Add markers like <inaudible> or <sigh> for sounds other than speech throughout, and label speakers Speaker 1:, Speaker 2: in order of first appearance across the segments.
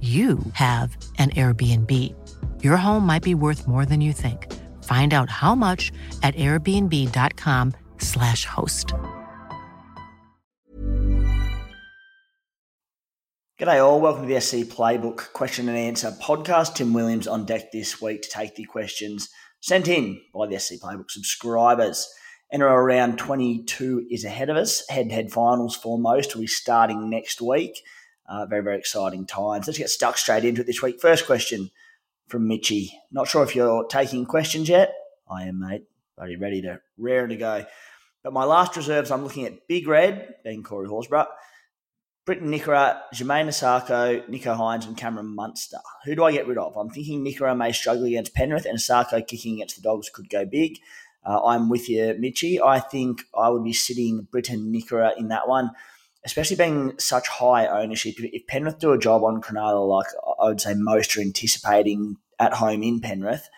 Speaker 1: you have an Airbnb. Your home might be worth more than you think. Find out how much at airbnb.com/slash host.
Speaker 2: G'day all, welcome to the SC Playbook question and answer podcast. Tim Williams on deck this week to take the questions sent in by the SC Playbook subscribers. NRL round 22 is ahead of us. Head-to-head finals foremost will be starting next week. Uh, very, very exciting times. Let's get stuck straight into it this week. First question from Mitchy. Not sure if you're taking questions yet. I am, mate. You ready to raring to go? But my last reserves, I'm looking at Big Red, being Corey Horsburgh, Briton Nikora, Jermaine Asako, Nicho Hynes, and Cameron Munster. Who do I get rid of? I'm thinking Nikora may struggle against Penrith, and Asako kicking against the Dogs could go big. Uh, I'm with you, Mitchy. I think I would be sitting Briton Nikora in that one especially being such high ownership. If Penrith do a job on Cronulla, like I would say most are anticipating at home in Penrith,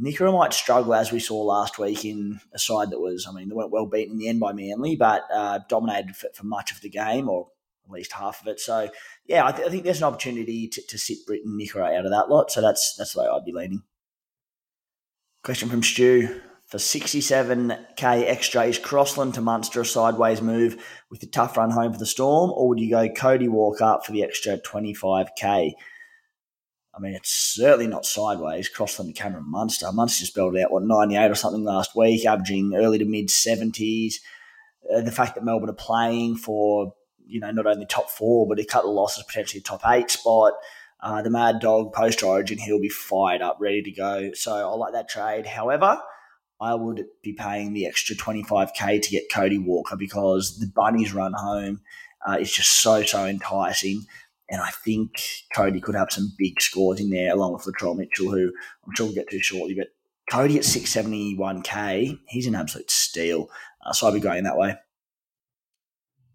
Speaker 2: Nikora might struggle as we saw last week in a side that was, I mean, they weren't well beaten in the end by Manly, but uh, dominated for, for, much of the game or at least half of it. So, yeah, I, th- I think there's an opportunity to, to sit Briton Nikora out of that lot. So that's that's the way I'd be leaning. Question from Stu for 67k extra. Is Crossland to Munster a sideways move with a tough run home for the Storm, or would you go Cody Walker for the extra 25k? I mean, it's certainly not sideways. Crossland to Cameron Munster. Munster just belted out, what, 98 or something last week, averaging early to mid 70s. Uh, the fact that Melbourne are playing for, you know, not only top four, but a couple of losses, potentially top eight spot. Uh, the Mad Dog post Origin, he'll be fired up, ready to go. So I like that trade. However, I would be paying the extra 25k to get Cody Walker because the Bunnies run home uh, is just so, so enticing. And I think Cody could have some big scores in there along with Latrell Mitchell, who I'm sure we'll get to shortly. But Cody at 671k, he's an absolute steal. Uh, so I'll be going that way.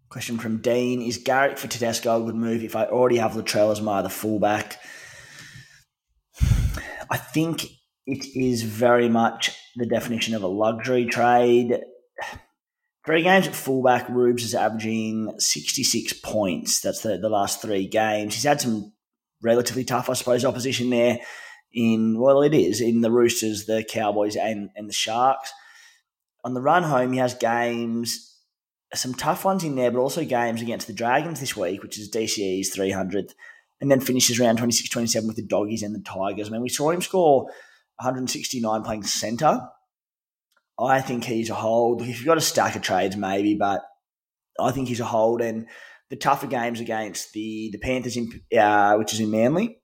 Speaker 2: Question from Dean Is Garrick for Tedesco a good move if I already have Latrell as my other fullback? <sighs> I think it is very much the definition of a luxury trade. Three games at fullback, Rubes is averaging 66 points. That's the, the last three games. He's had some relatively tough, I suppose, opposition there in, well, it is, in the Roosters, the Cowboys, and, and the Sharks. On the run home, he has games, some tough ones in there, but also games against the Dragons this week, which is DCE's 300th, and then finishes round 26 27 with the Doggies and the Tigers. I mean, we saw him score 169 playing centre. I think he's a hold. If you've got a stack of trades, maybe, but I think he's a hold. And the tougher games against the the Panthers, in, uh, which is in Manly,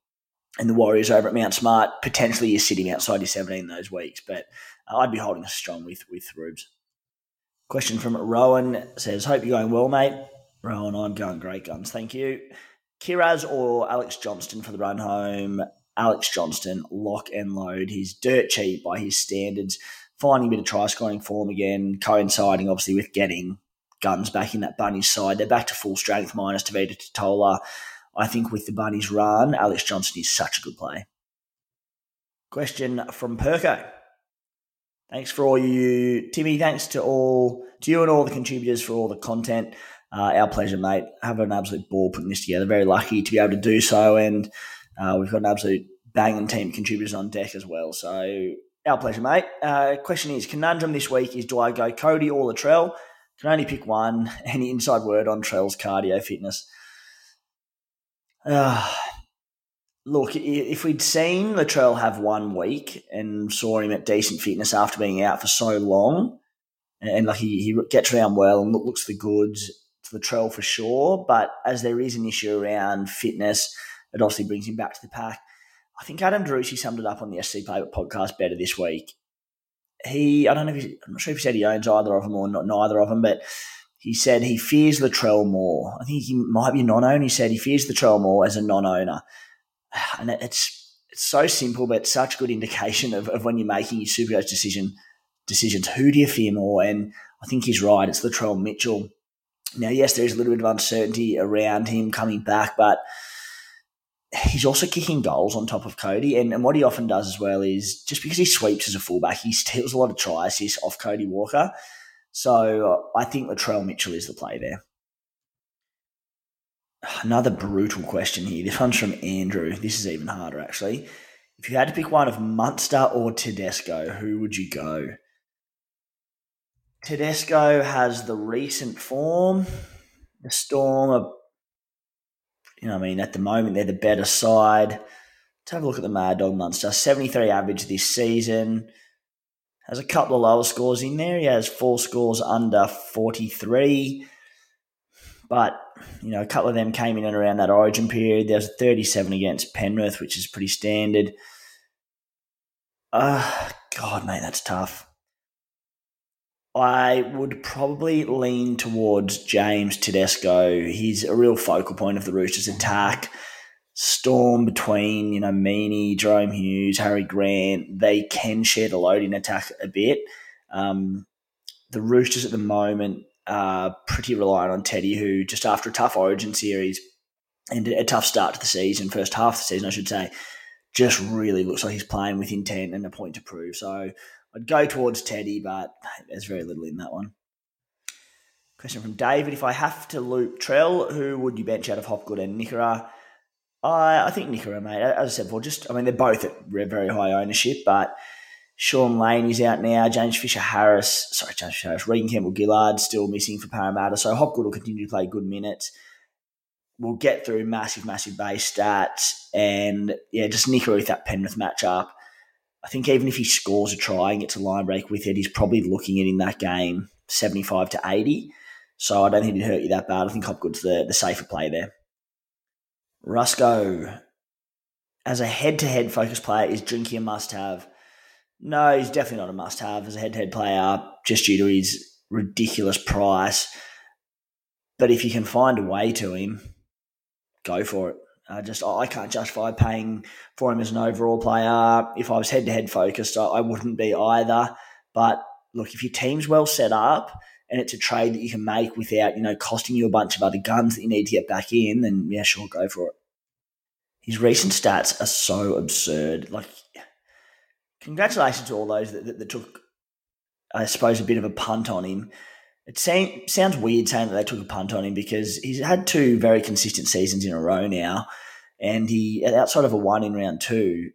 Speaker 2: and the Warriors over at Mount Smart, potentially is sitting outside your 17 those weeks. But I'd be holding strong with with Rubes. Question from Rowan says, "Hope you're going well, mate." Rowan, I'm going great guns, thank you. Kiraz or Alex Johnston for the run home? Alex Johnston, lock and load. He's dirt cheap by his standards, finding a bit of try scoring form again, coinciding obviously with getting guns back in that Bunnies side. They're back to full strength minus Tevita Tatola. I think with the Bunnies run, Alex Johnston is such a good play. Question from Perko. Thanks for all you, Timmy. Thanks to all, to you and all the contributors for all the content. Uh, our pleasure, mate. Have an absolute ball putting this together. Very lucky to be able to do so, and uh, we've got an absolute banging team contributors on deck as well. So our pleasure, mate. Uh, question is, conundrum this week is: Do I go Cody or Latrell? Can only pick one. <laughs> Any inside word on Trell's cardio fitness? Uh, look, if we'd seen Latrell have one week and saw him at decent fitness after being out for so long, and like he, he gets around well and looks the goods, to Latrell for sure. But as there is an issue around fitness, it obviously brings him back to the pack. I think Adam Drucci summed it up on the SC Playbook podcast better this week. He, I don't know if he, I'm not sure if he said he owns either of them or not, neither of them, but he said he fears Latrell more. I think he might be non-owner. He said he fears Latrell more as a non-owner, <sighs> and it's it's so simple, but such good indication of, of when you're making your supercoach decision decisions. Who do you fear more? And I think he's right. It's Latrell Mitchell. Now, yes, there is a little bit of uncertainty around him coming back, but he's also kicking goals on top of Cody. And, and what he often does as well is just because he sweeps as a fullback, he steals a lot of try assists off Cody Walker. So I think Latrell Mitchell is the play there. Another brutal question here. This one's from Andrew. This is even harder, actually. If you had to pick one of Munster or Tedesco, who would you go? Tedesco has the recent form. The Storm are, you know, I mean, at the moment they're the better side. Let's have a look at the Mad Dog Munster. 73 average this season. Has a couple of lower scores in there. He has four scores under 43. But, you know, a couple of them came in and around that origin period. There's a 37 against Penrith, which is pretty standard. Uh, God, mate, that's tough. I would probably lean towards James Tedesco. He's a real focal point of the Roosters' attack. Storm between, you know, Meaney, Jahrome Hughes, Harry Grant, they can share the load in attack a bit. Um, the Roosters at the moment are pretty reliant on Teddy, who just after a tough origin series and a tough start to the season, first half of the season, I should say, just really looks like he's playing with intent and a point to prove. So I'd go towards Teddy, but there's very little in that one. Question from David: If I have to loop Trell, who would you bench out of Hopgood and Nikora? I I think Nikora, mate. As I said before, just I mean they're both at very high ownership, but Shaun Lane is out now. James Fisher Harris, sorry, James Fisher Harris, Reagan Campbell Gillard still missing for Parramatta. So Hopgood will continue to play good minutes. We'll get through massive, massive base stats, and yeah, just Nikora with that Penrith matchup I think even if he scores a try and gets a line break with it, he's probably looking at in that game 75 to 80. So I don't think it'd hurt you that bad. I think Hopgood's the, the safer play there. Rusco, as a head to head focus player, is Drinky a must have? No, he's definitely not a must have as a head to head player, just due to his ridiculous price. But if you can find a way to him, go for it. Uh, just I can't justify paying for him as an overall player. If I was head to head focused, I, I, wouldn't be either. But look, if your team's well set up and it's a trade that you can make without you know costing you a bunch of other guns that you need to get back in, then yeah, sure, go for it. His recent stats are so absurd. Like, congratulations to all those that, that, that took, I suppose, a bit of a punt on him. It sounds weird saying that they took a punt on him because he's had two very consistent seasons in a row now, and he outside of a one in round two,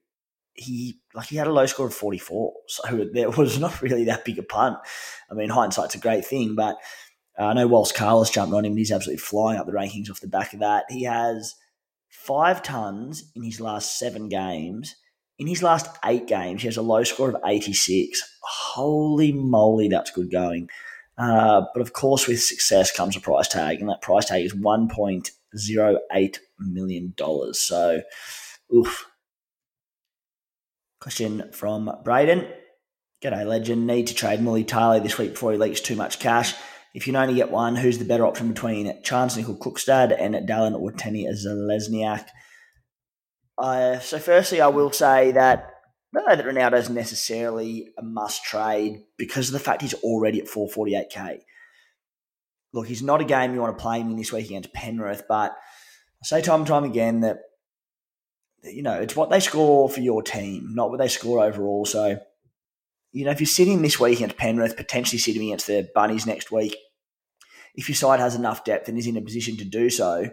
Speaker 2: he like he had a low score of forty four, so <laughs> there was not really that big a punt. I mean, hindsight's a great thing, but uh, I know Walsh Carlos jumped on him and he's absolutely flying up the rankings off the back of that. He has five tons in his last seven games. In his last eight games, he has a low score of 86. Holy moly, that's good going. Uh, but of course, with success comes a price tag, and that price tag is $1.08 million. So, oof. Question from Braden. G'day, legend. Need to trade Mulitalo this week before he leaks too much cash. If you can only get one, who's the better option between Charnze Nicoll-Klokstad and Dallin Watene Zelezniak? Uh, so, firstly, I will say that I don't know that Ronaldo is necessarily a must trade because of the fact he's already at 448k. Look, he's not a game you want to play him in this week against Penrith, but I say time and time again that you know it's what they score for your team, not what they score overall. So, you know, if you're sitting this week against Penrith, potentially sitting against the Bunnies next week, if your side has enough depth and is in a position to do so,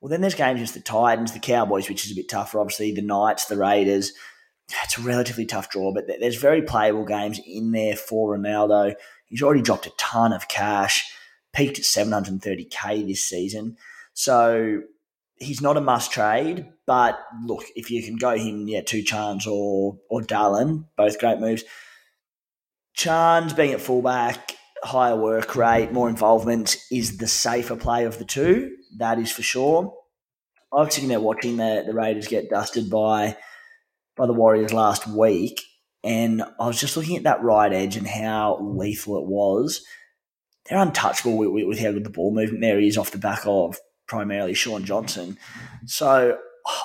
Speaker 2: well, then there's games against the Titans, the Cowboys, which is a bit tougher, obviously, the Knights, the Raiders it's a relatively tough draw, but there's very playable games in there for Ronaldo. He's already dropped a ton of cash, peaked at 730k this season. So, he's not a must trade, but look, if you can go him, yeah, to Charnze or or Dallin, both great moves. Charnze being at fullback, higher work rate, more involvement is the safer play of the two. That is for sure. I was sitting there watching the, the Raiders get dusted by by the Warriors last week, and I was just looking at that right edge and how lethal it was. They're untouchable with, with, how good the ball movement there is off the back of primarily Shaun Johnson. So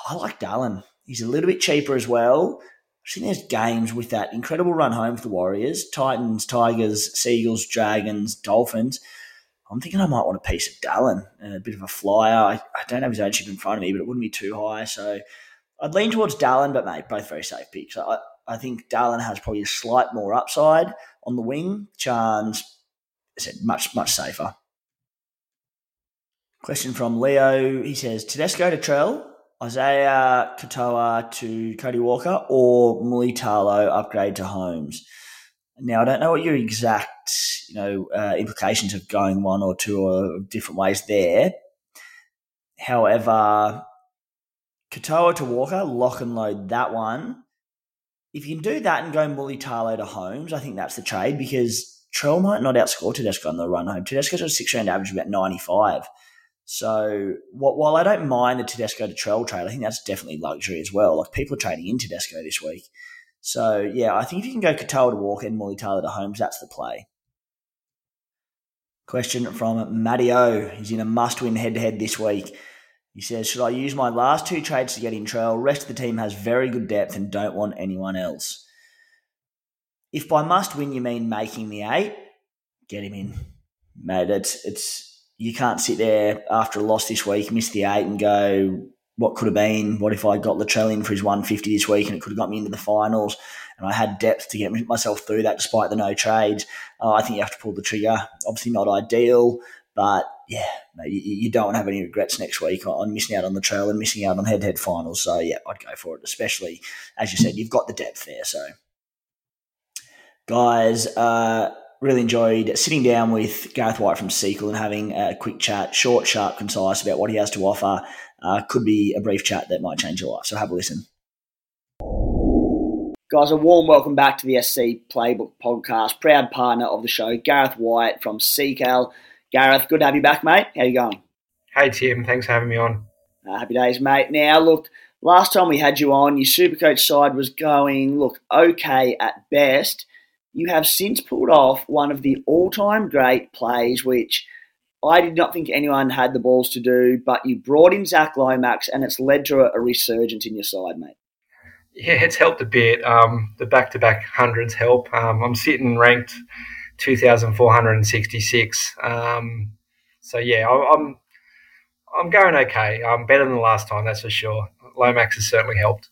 Speaker 2: I like Dallin. He's a little bit cheaper as well. I think there's games with that incredible run home for the Warriors Titans, Tigers, Seagulls, Dragons, Dolphins. I'm thinking I might want a piece of Dallin, a bit of a flyer. I, I don't have his ownership in front of me, but it wouldn't be too high. So I'd lean towards Dallin, but mate, both very safe picks. I, I think Dallin has probably a slight more upside on the wing. Charnze, I said, much, much safer. Question from Leo. He says, Tedesco to Trell, Isaiah Katoa to Cody Walker, or Mulitalo upgrade to Holmes? Now, I don't know what your exact, you know, uh, implications of going one or two or different ways there. However, Katoa to Walker, lock and load that one. If you can do that and go Mulitalo to Holmes, I think that's the trade because Trell might not outscore Tedesco on the run home. Tedesco's got a six round average of about 95. So while I don't mind the Tedesco to Trell trade, I think that's definitely luxury as well. Like people are trading in Tedesco this week. So yeah, I think if you can go Katoa to Walker and Mulitalo to Holmes, that's the play. Question from Matty O. He's in a must-win head-to-head this week. He says, "Should I use my last two trades to get in Trell? Rest of the team has very good depth and don't want anyone else. If by must-win you mean making the eight, get him in, mate. It's it's you can't sit there after a loss this week, miss the eight, and go, what could have been? What if I got Latrell in for his 150 this week and it could have got me into the finals? And I had depth to get myself through that despite the no trades. Uh, I think you have to pull the trigger. Obviously, not ideal, but yeah, you, you, don't have any regrets next week on missing out on the Trell and missing out on head to head finals. So, yeah, I'd go for it, especially as you said, you've got the depth there. So, guys, uh, really enjoyed sitting down with Gareth White from Sequel and having a quick chat, short, sharp, concise about what he has to offer. Uh, could be a brief chat that might change your life. So have a listen. Guys, a warm welcome back to the SC Playbook podcast. Proud partner of the show, Gareth White from Sequel. Gareth, good to have you back, mate. How you going?
Speaker 3: Hey, Tim. Thanks for having me on.
Speaker 2: Uh, happy days, mate. Now, look, last time we had you on, your Supercoach side was going, look, okay at best you have since pulled off one of the all time great plays, which I did not think anyone had the balls to do, but you brought in Zac Lomax and it's led to a, resurgence in your side, mate.
Speaker 3: Yeah, it's helped a bit. Um, the back to back hundreds help. Um, I'm sitting ranked 2,466. Um, so, yeah, I, I'm. I'm going okay. I'm better than the last time, that's for sure. Lomax has certainly helped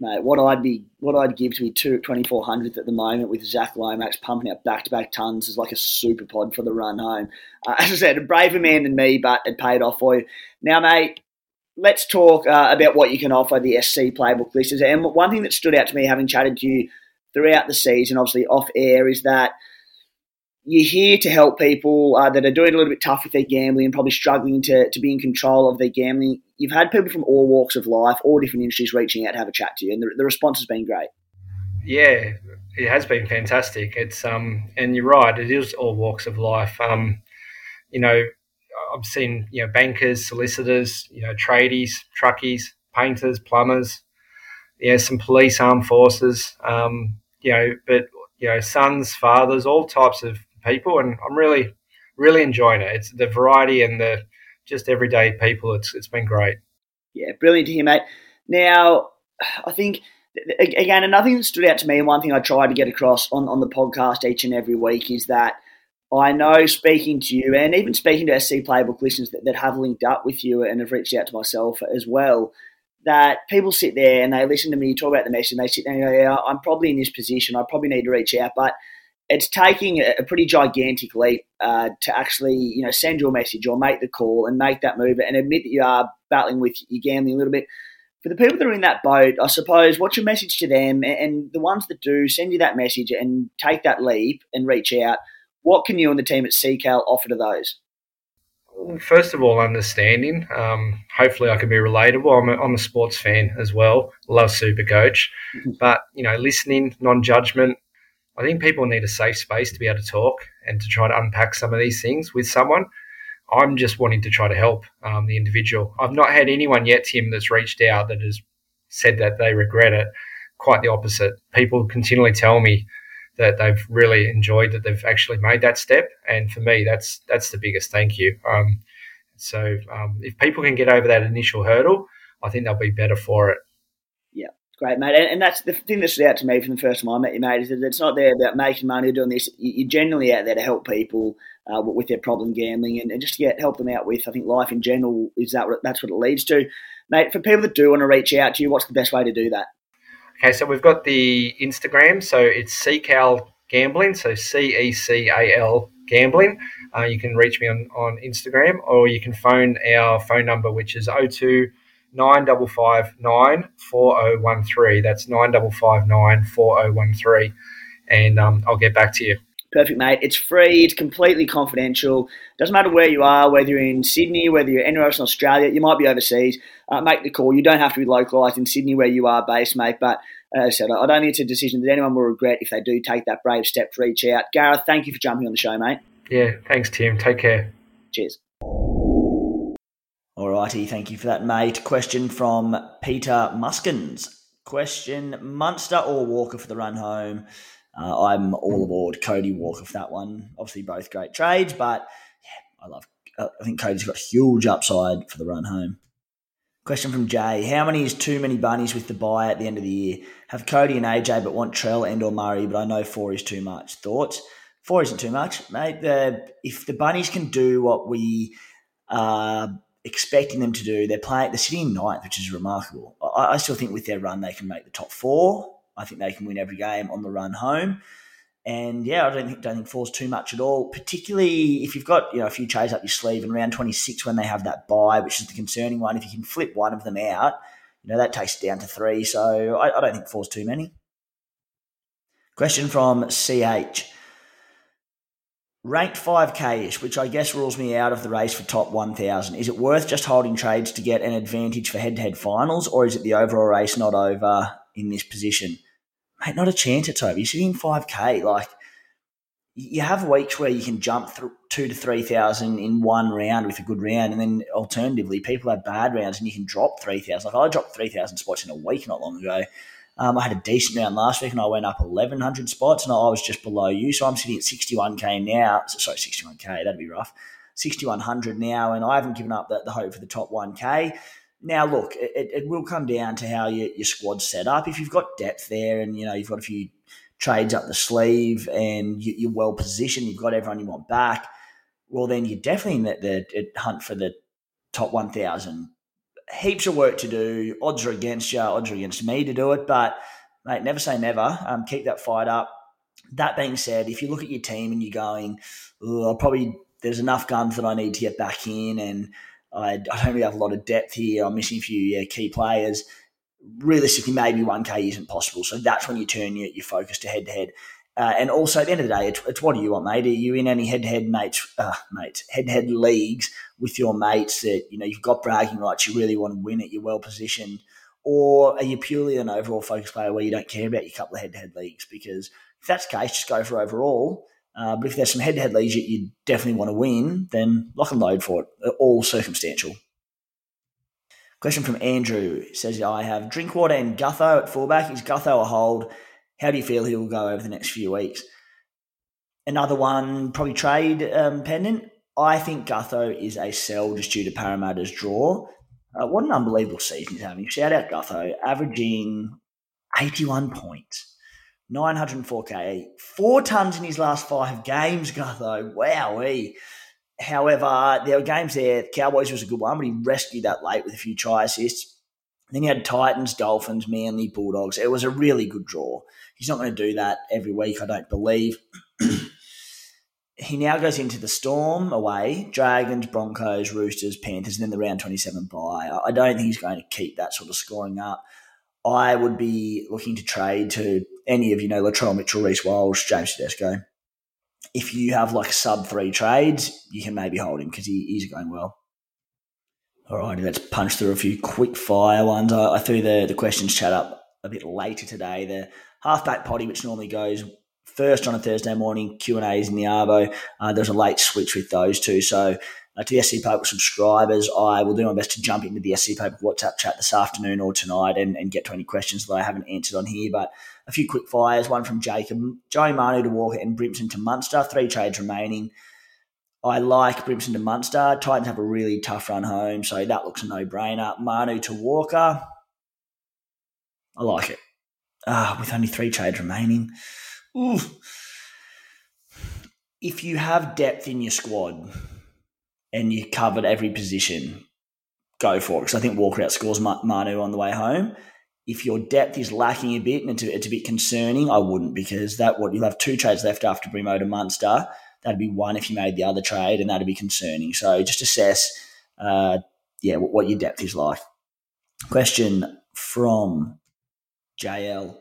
Speaker 2: mate, what I'd be, what I'd give to be two twenty four hundredth at the moment with Zac Lomax pumping out back to back tons is like a super pod for the run home. Uh, <laughs> as I said, a braver man than me, but it paid off for you. Now, mate, let's talk uh, about what you can offer the SC playbook listeners. And one thing that stood out to me, having chatted to you throughout the season, obviously off air, is that you're here to help people uh, that are doing a little bit tough with their gambling and probably struggling to, to be in control of their gambling. You've had people from all walks of life, all different industries reaching out to have a chat to you, and the, the response has been great.
Speaker 3: Yeah, it has been fantastic. It's um, and you're right, it is all walks of life. Um, you know, I've seen you know bankers, solicitors, you know, tradies, truckies, painters, plumbers, yeah, some police, armed forces, um, you know, but you know, sons, fathers, all types of people, and I'm really really enjoying it. It's the variety and the just everyday people. It's it's been great.
Speaker 2: Yeah, brilliant to hear, mate. Now, I think again another thing that stood out to me, and one thing I try to get across on on the podcast each and every week is that. I know speaking to you and even speaking to SC Playbook listeners that, that have linked up with you and have reached out to myself as well, that people sit there and they listen to me talk about the message and they sit there and go, yeah, I'm probably in this position. I probably need to reach out. But it's taking a, pretty gigantic leap uh, to actually, you know, send your message or make the call and make that move and admit that you are battling with your gambling a little bit. For the people that are in that boat, I suppose, what's your message to them? And the ones that do send you that message and take that leap and reach out, what can you and the team at CCAL offer to those?
Speaker 3: first of all, understanding. Um, hopefully, I can be relatable. I'm a, I'm a sports fan as well. Love Super Coach, mm-hmm. but you know, listening, non-judgment. I think people need a safe space to be able to talk and to try to unpack some of these things with someone. I'm just wanting to try to help um, the individual. I've not had anyone yet, Tim, that's reached out that has said that they regret it. Quite the opposite. People continually tell me that they've really enjoyed that they've actually made that step. And for me, that's that's the biggest thank you. Um, so um, if people can get over that initial hurdle, I think they'll be better for it.
Speaker 2: Great, mate. And, and that's the thing that stood out to me from the first time I met you, mate, is that it's not there about making money or doing this. You're generally out there to help people uh, with their problem gambling and, and, just to get help them out with. I think life in general is that that's what it leads to, mate. For people that do want to reach out to you, what's the best way to do that?
Speaker 3: Okay, so we've got the Instagram, so it's CCAL Gambling, so C E C A L Gambling. Uh, you can reach me on, on Instagram or you can phone our phone number, which is 02 9559 4013. That's 9559 4013. And um, I'll get back to you.
Speaker 2: Perfect, mate. It's free. It's completely confidential. Doesn't matter where you are, whether you're in Sydney, whether you're anywhere else in Australia. You might be overseas. Uh, make the call. You don't have to be localised in Sydney where you are based, mate. But as I said, I don't think it's a decision that anyone will regret if they do take that brave step to reach out. Gareth, thank you for jumping on the show, mate.
Speaker 3: Yeah, thanks, Tim. Take care.
Speaker 2: Cheers. All righty, thank you for that, mate. Question from Peter Muskins. Question Munster or Walker for the run home? Uh, I'm all aboard Cody Walker for that one. Obviously, both great trades, but yeah, I love. Uh, I think Cody's got huge upside for the run home. Question from Jay: How many is too many bunnies with the buy at the end of the year? Have Cody and AJ, but want Trell and or Murray, but I know four is too much. Thoughts? Four isn't too much, mate. The, if the bunnies can do what we are expecting them to do, they're playing. They're sitting ninth, which is remarkable. I, I still think with their run, they can make the top four. I think they can win every game on the run home. And yeah, I don't think don't think falls too much at all. Particularly if you've got you know a few trades up your sleeve and round twenty six when they have that buy, which is the concerning one. If you can flip one of them out, you know that takes down to three. So I, I don't think falls too many. Question from CH. Ranked 5k ish, which I guess rules me out of the race for top 1000. Is it worth just holding trades to get an advantage for head to head finals, or is it the overall race not over in this position? mate, not a chance it's over. You're sitting 5K. Like, you have weeks where you can jump through two to 3,000 in one round with a good round. And then alternatively, people have bad rounds and you can drop 3,000. Like, I dropped 3,000 spots in a week not long ago. Um, I had a decent round last week and I went up 1,100 spots and I was just below you. So I'm sitting at 61K now. Sorry, 61K. That'd be rough. 6,100 now. And I haven't given up the, the hope for the top 1K. Now, look, it, it will come down to how your, your squad's set up. If you've got depth there and, you know, you've got a few trades up the sleeve and you, are well positioned, you've got everyone you want back, well, then you're definitely in the, the hunt for the top 1,000. Heaps of work to do. Odds are against you. Odds are against me to do it. But, mate, never say never. Um, keep that fight up. That being said, if you look at your team and you're going, oh, probably there's enough guns that I need to get back in and – I, I don't really have a lot of depth here. I'm missing a few yeah, key players. Realistically, maybe 1K isn't possible. So that's when you turn your, your focus to head to head. And also, at the end of the day, it's, it's, what do you want, mate? Are you in any head-to-head mates, uh, mates, head-to-head leagues with your mates that you know you've got bragging rights, you really want to win it, you're well positioned, or are you purely an overall focus player where you don't care about your couple of head-to-head leagues? Because if that's the case, just go for overall. Uh, but if there's some head-to-head leagues that you definitely want to win, then lock and load for it. All circumstantial. Question from Andrew says, I have Drinkwater and Gutho at fullback. Is Gutho a hold? How do you feel he'll go over the next few weeks? Another one, probably trade um, pendant. I think Gutho is a sell just due to Parramatta's draw. Uh, what an unbelievable season he's having. Shout out Gutho, averaging 81 points. 904k, four tons in his last five games, Gutho. Wowee. However, there were games there. Cowboys was a good one, but he rescued that late with a few try assists. Then you had Titans, Dolphins, Manly, Bulldogs. It was a really good draw. He's not going to do that every week, I don't believe. <clears throat> he now goes into the Storm away, Dragons, Broncos, Roosters, Panthers, and then the round 27 bye. I don't think he's going to keep that sort of scoring up. I would be looking to trade to any of, you know, Latrell Mitchell, Reece Walsh, James Tedesco. if you have like sub three trades, you can maybe hold him because he, he's going well. All righty, let's punch through a few quick fire ones. I, I threw the, the questions chat up a bit later today. The halfback potty, which normally goes first on a Thursday morning, Q and A's in the Arvo. Uh, there's a late switch with those two, so uh, to the SC Playbook subscribers, I will do my best to jump into the SC Playbook WhatsApp chat this afternoon or tonight and, and get to any questions that I haven't answered on here. But a few quick fires, one from Jacob, Joey Manu to Walker and Brimson to Munster, three trades remaining. I like Brimson to Munster. Titans have a really tough run home, so that looks a no-brainer. Manu to Walker. I like it. Ah, with only three trades remaining. Ooh. If you have depth in your squad, and you covered every position, go for it. Because I think Walker outscores Manu on the way home. If your depth is lacking a bit and it's a, it's a bit concerning, I wouldn't because that what you'll have two trades left after Brimo to Munster. That'd be one if you made the other trade, and that'd be concerning. So just assess, uh, yeah, what, what your depth is like. Question from JL.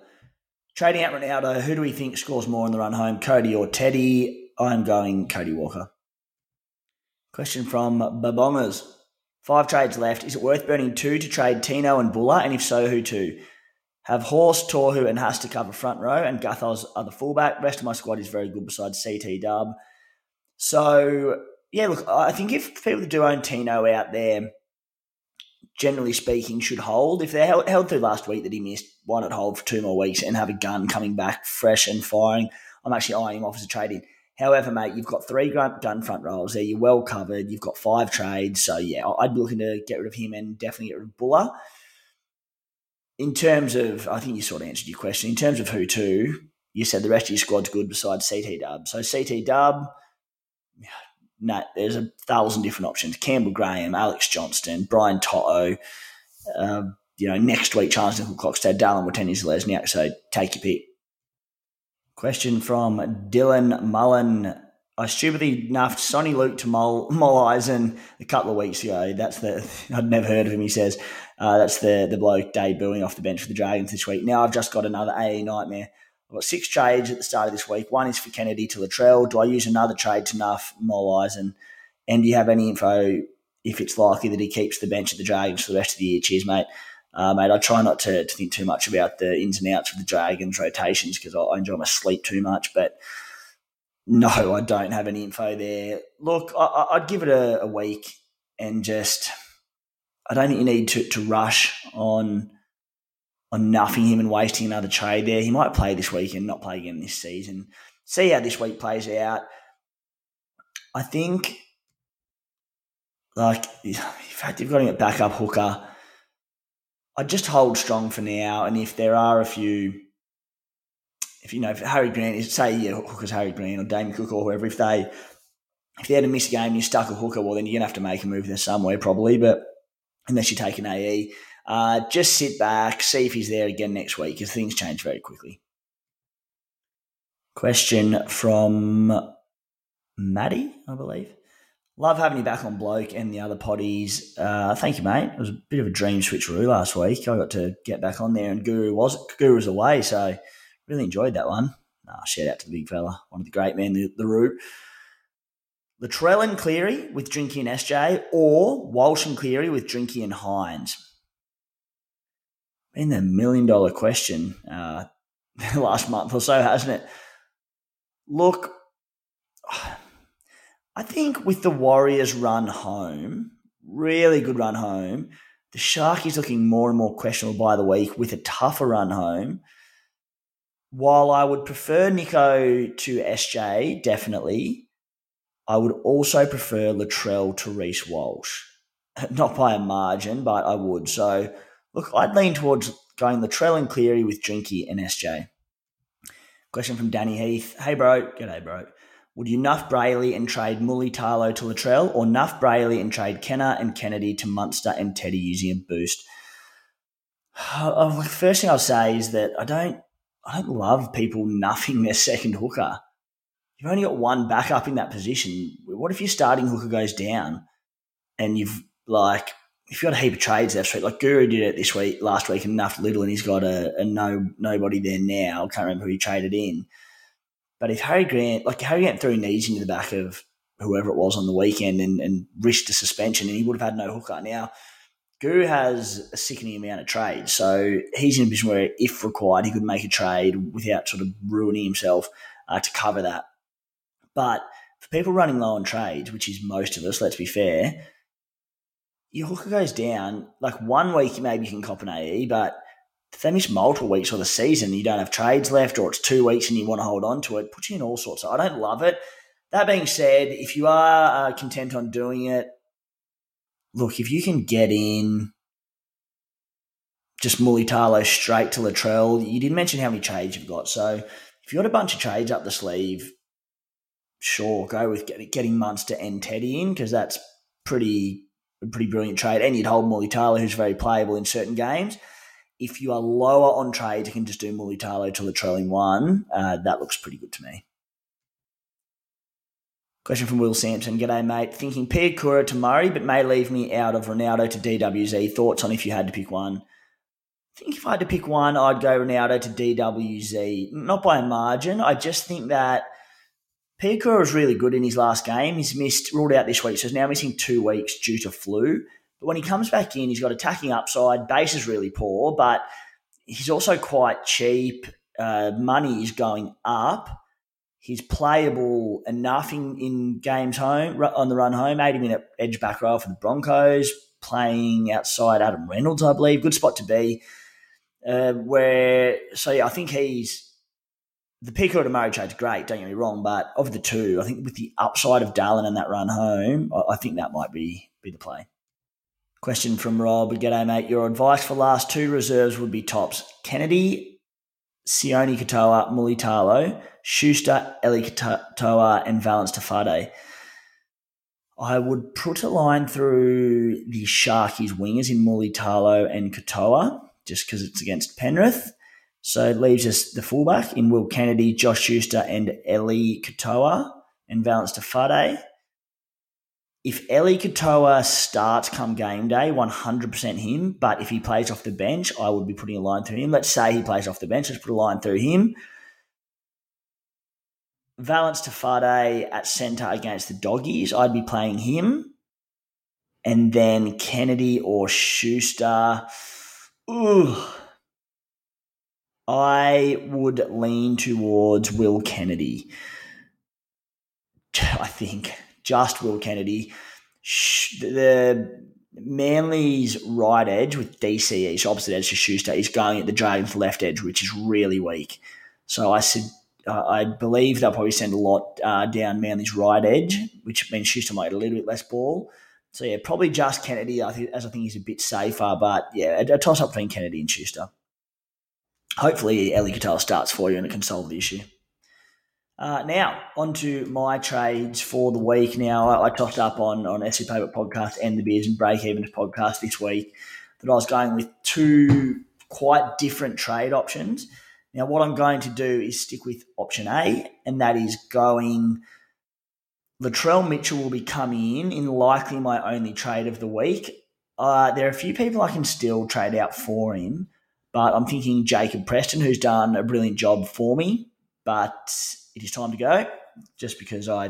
Speaker 2: Trading out Ronaldo, who do we think scores more in the run home, Cody or Teddy? I'm going Cody Walker. Question from Babongers. Five trades left. Is it worth burning two to trade Tino and Bula? And if so, who two? Have Horse, Torhu, and Haas to cover front row, and Gathos are the fullback. Rest of my squad is very good besides CT Dub. So, yeah, look, I think if people do own Tino out there, generally speaking, should hold. If they're held, held through last week that he missed, why not hold for two more weeks and have a gun coming back fresh and firing? I'm actually eyeing him off as a trade in. However, mate, you've got three gun front rows there. You're well covered. You've got five trades. So, yeah, I'd be looking to get rid of him and definitely get rid of Buller. In terms of, I think you sort of answered your question. In terms of who to, you said the rest of your squad's good besides CT Dub. So, CT Dub, no, there's a thousand different options. Campbell Graham, Alex Johnston, Brian To'o. Um, you know, next week, Charnze Nicoll-Klokstad, Dallin Watene Zelezniak. So, take your pick. Question from Dylan Mullen. I stupidly nuffed Sonny Luke to Mol, Eisen a couple of weeks ago. That's the <laughs> I'd never heard of him. He says uh, that's the the bloke debuting off the bench for the Dragons this week. Now I've just got another AE nightmare. I've got six trades at the start of this week. One is for Kennedy to Latrell. Do I use another trade to nuff Mol Eisen? And do you have any info if it's likely that he keeps the bench at the Dragons for the rest of the year? Cheers, mate. Uh, mate, I try not to, to think too much about the ins and outs of the Dragons rotations because I, I enjoy my sleep too much. But no, I don't have any info there. Look, I, would give it a, a, week and just. I don't think you need to, to rush on on nuffing him and wasting another trade there. He might play this week and not play again this season. See how this week plays out. I think, like, in fact, you've got him at backup hooker. I just hold strong for now. And if there are a few, if you know, if Harry Grant is say yeah, Hooker's Harry Grant or Damien Cook or whoever, if they if they had to miss a game and you're stuck a hooker, well then you're gonna have to make a move there somewhere probably. But unless you take an AE, uh, just sit back, see if he's there again next week because things change very quickly. Question from Maddie, I believe. Love having you back on Bloke and the other potties. Uh, thank you, mate. It was a bit of a dream switcheroo last week. I got to get back on there, and Guru was Guru was away, so really enjoyed that one. Oh, shout out to the big fella, one of the great men, the, the root. Latrell and Cleary with Drinky and SJ, or Walsh and Cleary with Drinky and Hynes. Been the million dollar question uh, <laughs> last month or so, hasn't it? Look. I think with the Warriors' run home, really good run home, the Sharkies looking more and more questionable by the week with a tougher run home. While I would prefer Nicho to SJ, definitely, I would also prefer Latrell to Reece Walsh. <laughs> Not by a margin, but I would. So, look, I'd lean towards going Latrell and Cleary with Drinky and SJ. Question from Danny Heath. Hey, bro. G'day, bro. Would you nuff Brailey and trade Mulitalo to Latrell, or nuff Brailey and trade Kenner and Kennedy to Munster and Teddy using a boost? <sighs> Oh, the first thing I'll say is that I don't, I don't love people nuffing their second hooker. You've only got one backup in that position. What if your starting hooker goes down, and you've like if you've got a heap of trades left, so like Guru did it this week, last week, and nuffed Little, and he's got a, a no nobody there now. I can't remember who he traded in But if Harry Grant, like Harry Grant threw knees into the back of whoever it was on the weekend and, and risked a suspension, and he would have had no hooker. Now, Guru has a sickening amount of trades, so he's in a position where, if required, he could make a trade without sort of ruining himself uh, to cover that. But for people running low on trades, which is most of us, let's be fair, your hooker goes down. Like one week, maybe you can cop an AE, but if they miss multiple weeks or the season, you don't have trades left, or it's two weeks and you want to hold on to it, puts you in all sorts. So I don't love it. That being said, if you are uh, content on doing it, look, if you can get in just Mulitalo straight to Latrell, you didn't mention how many trades you've got. So if you've got a bunch of trades up the sleeve, sure, go with getting Munster and Teddy in because that's pretty pretty brilliant trade. And you'd hold Mulitalo, who's very playable in certain games. If you are lower on trades, you can just do Mulitalo to the trailing one. Uh, that looks pretty good to me. Question from Will Sampson. G'day, mate. Thinking Piakura to Murray, but may leave me out of Ronaldo to DWZ. Thoughts on if you had to pick one? I think if I had to pick one, I'd go Ronaldo to DWZ. Not by a margin. I just think that Piakura was really good in his last game. He's missed, ruled out this week, so he's now missing two weeks due to flu. But when he comes back in, he's got attacking upside. Base is really poor, but he's also quite cheap. Uh, money is going up He's playable enough in, in games home on the run home. 80 minute edge back row for the Broncos, playing outside Adam Reynolds, I believe. Good spot to be. Uh, where so yeah, I think he's the Pico to Murray trade's great. Don't get me wrong, but of the two, I think with the upside of Dallin and that run home, I, I think that might be be the play. Question from Rob. G'day, mate. Your advice for last two reserves would be tops. Kennedy, Sione Katoa, Mulitalo. Schuster, Eli Katoa, and Valynce Te Whare. I would put a line through the Sharkies wingers in Mulitalo and Katoa, just because it's against Penrith. So it leaves us the fullback in Will Kennedy, Josh Schuster, and Eli Katoa, and Valynce Te Whare. If Eli Katoa starts come game day, 100% him. But if he plays off the bench, I would be putting a line through him. Let's say he plays off the bench. Let's put a line through him. Valynce Te Whare at centre against the Doggies, I'd be playing him. And then Kennedy or Schuster. Ooh. I would lean towards Will Kennedy. I think just Will Kennedy. The Manly's right edge with DCE, so opposite edge to Schuster, is going at the Dragons' left edge, which is really weak. So I said uh, I believe they'll probably send a lot uh, down Manly's right edge, which means Schuster might get a little bit less ball. So yeah, probably just Kennedy. I think as I think he's a bit safer, but yeah, a, a toss up between Kennedy and Schuster. Hopefully, Eli Katoa starts for you and it can solve the issue. Uh, now, on to my trades for the week. Now, I, I tossed up on, on SC Playbook Podcast and the Beers and Break Even podcast this week that I was going with two quite different trade options. Now, what I'm going to do is stick with option A, and that is going. Latrell Mitchell will be coming in in likely my only trade of the week. Uh, there are a few people I can still trade out for him, but I'm thinking Jacob Preston, who's done a brilliant job for me. But it is time to go, just because I,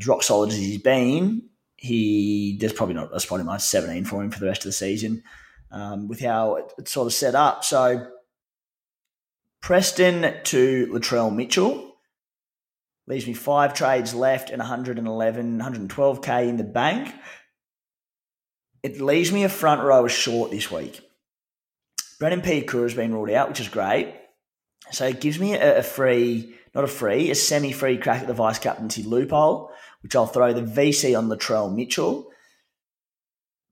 Speaker 2: as rock solid as he's been, he there's probably not a spot in my 17 for him for the rest of the season, um, with how it's sort of set up. So Preston to Latrell Mitchell. Leaves me five trades left and 111, 112k in the bank. It leaves me a front row short this week. Brendan Piakura has been ruled out, which is great. So it gives me a, a free, not a free, a semi-free crack at the vice captaincy loophole, which I'll throw the VC on Latrell Mitchell.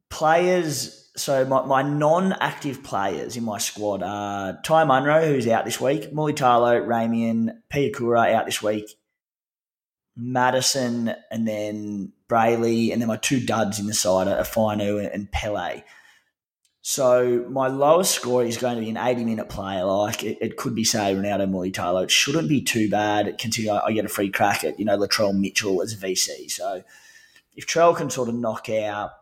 Speaker 2: Players so my, my non-active players in my squad are Ty Munro, who's out this week, Mulitalo, Ramien, Piakura out this week, Madison, and then Brailey, and then my two duds in the side are Fainu and Pele. So my lowest score is going to be an 80-minute player. Like it, it could be, say, Ronaldo Mulitalo. It shouldn't be too bad, considering I, get a free crack at, you know, Latrell Mitchell as a VC. So if Trell can sort of knock out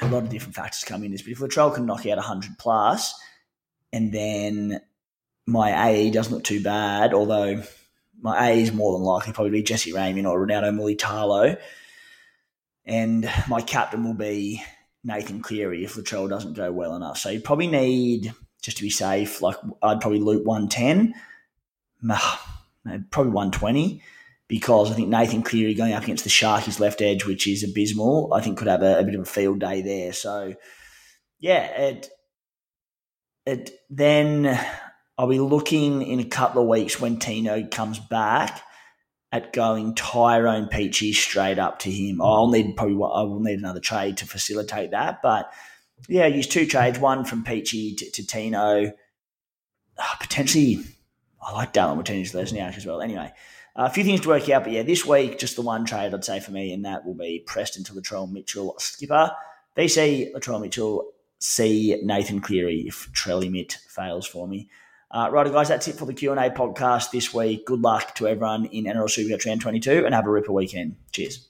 Speaker 2: a lot of different factors come in this, but if Latrell can knock out 100 plus, and then my AE doesn't look too bad, although my A is more than likely probably be Jesse Ramien or Ronaldo Mulitalo. And my captain will be Nathan Cleary if Latrell doesn't go well enough. So you probably need, just to be safe, like I'd probably loot 110, probably 120, because I think Nathan Cleary going up against the Sharkies left edge, which is abysmal, I think could have a, a bit of a field day there. So yeah, it, it then I'll be looking in a couple of weeks when Tino comes back at going Tyrone Peachey straight up to him. I'll need probably I will need another trade to facilitate that, but yeah, use two trades, one from Peachey to, to Tino. Uh, potentially, I like Dallin Watene Zelezniak as well. Anyway, uh, a few things to work out, but yeah, this week just the one trade I'd say for me, and that will be Preston to Latrell Mitchell skipper. BC Latrell Mitchell, C Nathan Cleary if Trelly Mitt fails for me. Uh, guys, that's it for the Q&A podcast this week. Good luck to everyone in NRL Supercoach Round 22 and have a ripper weekend. Cheers.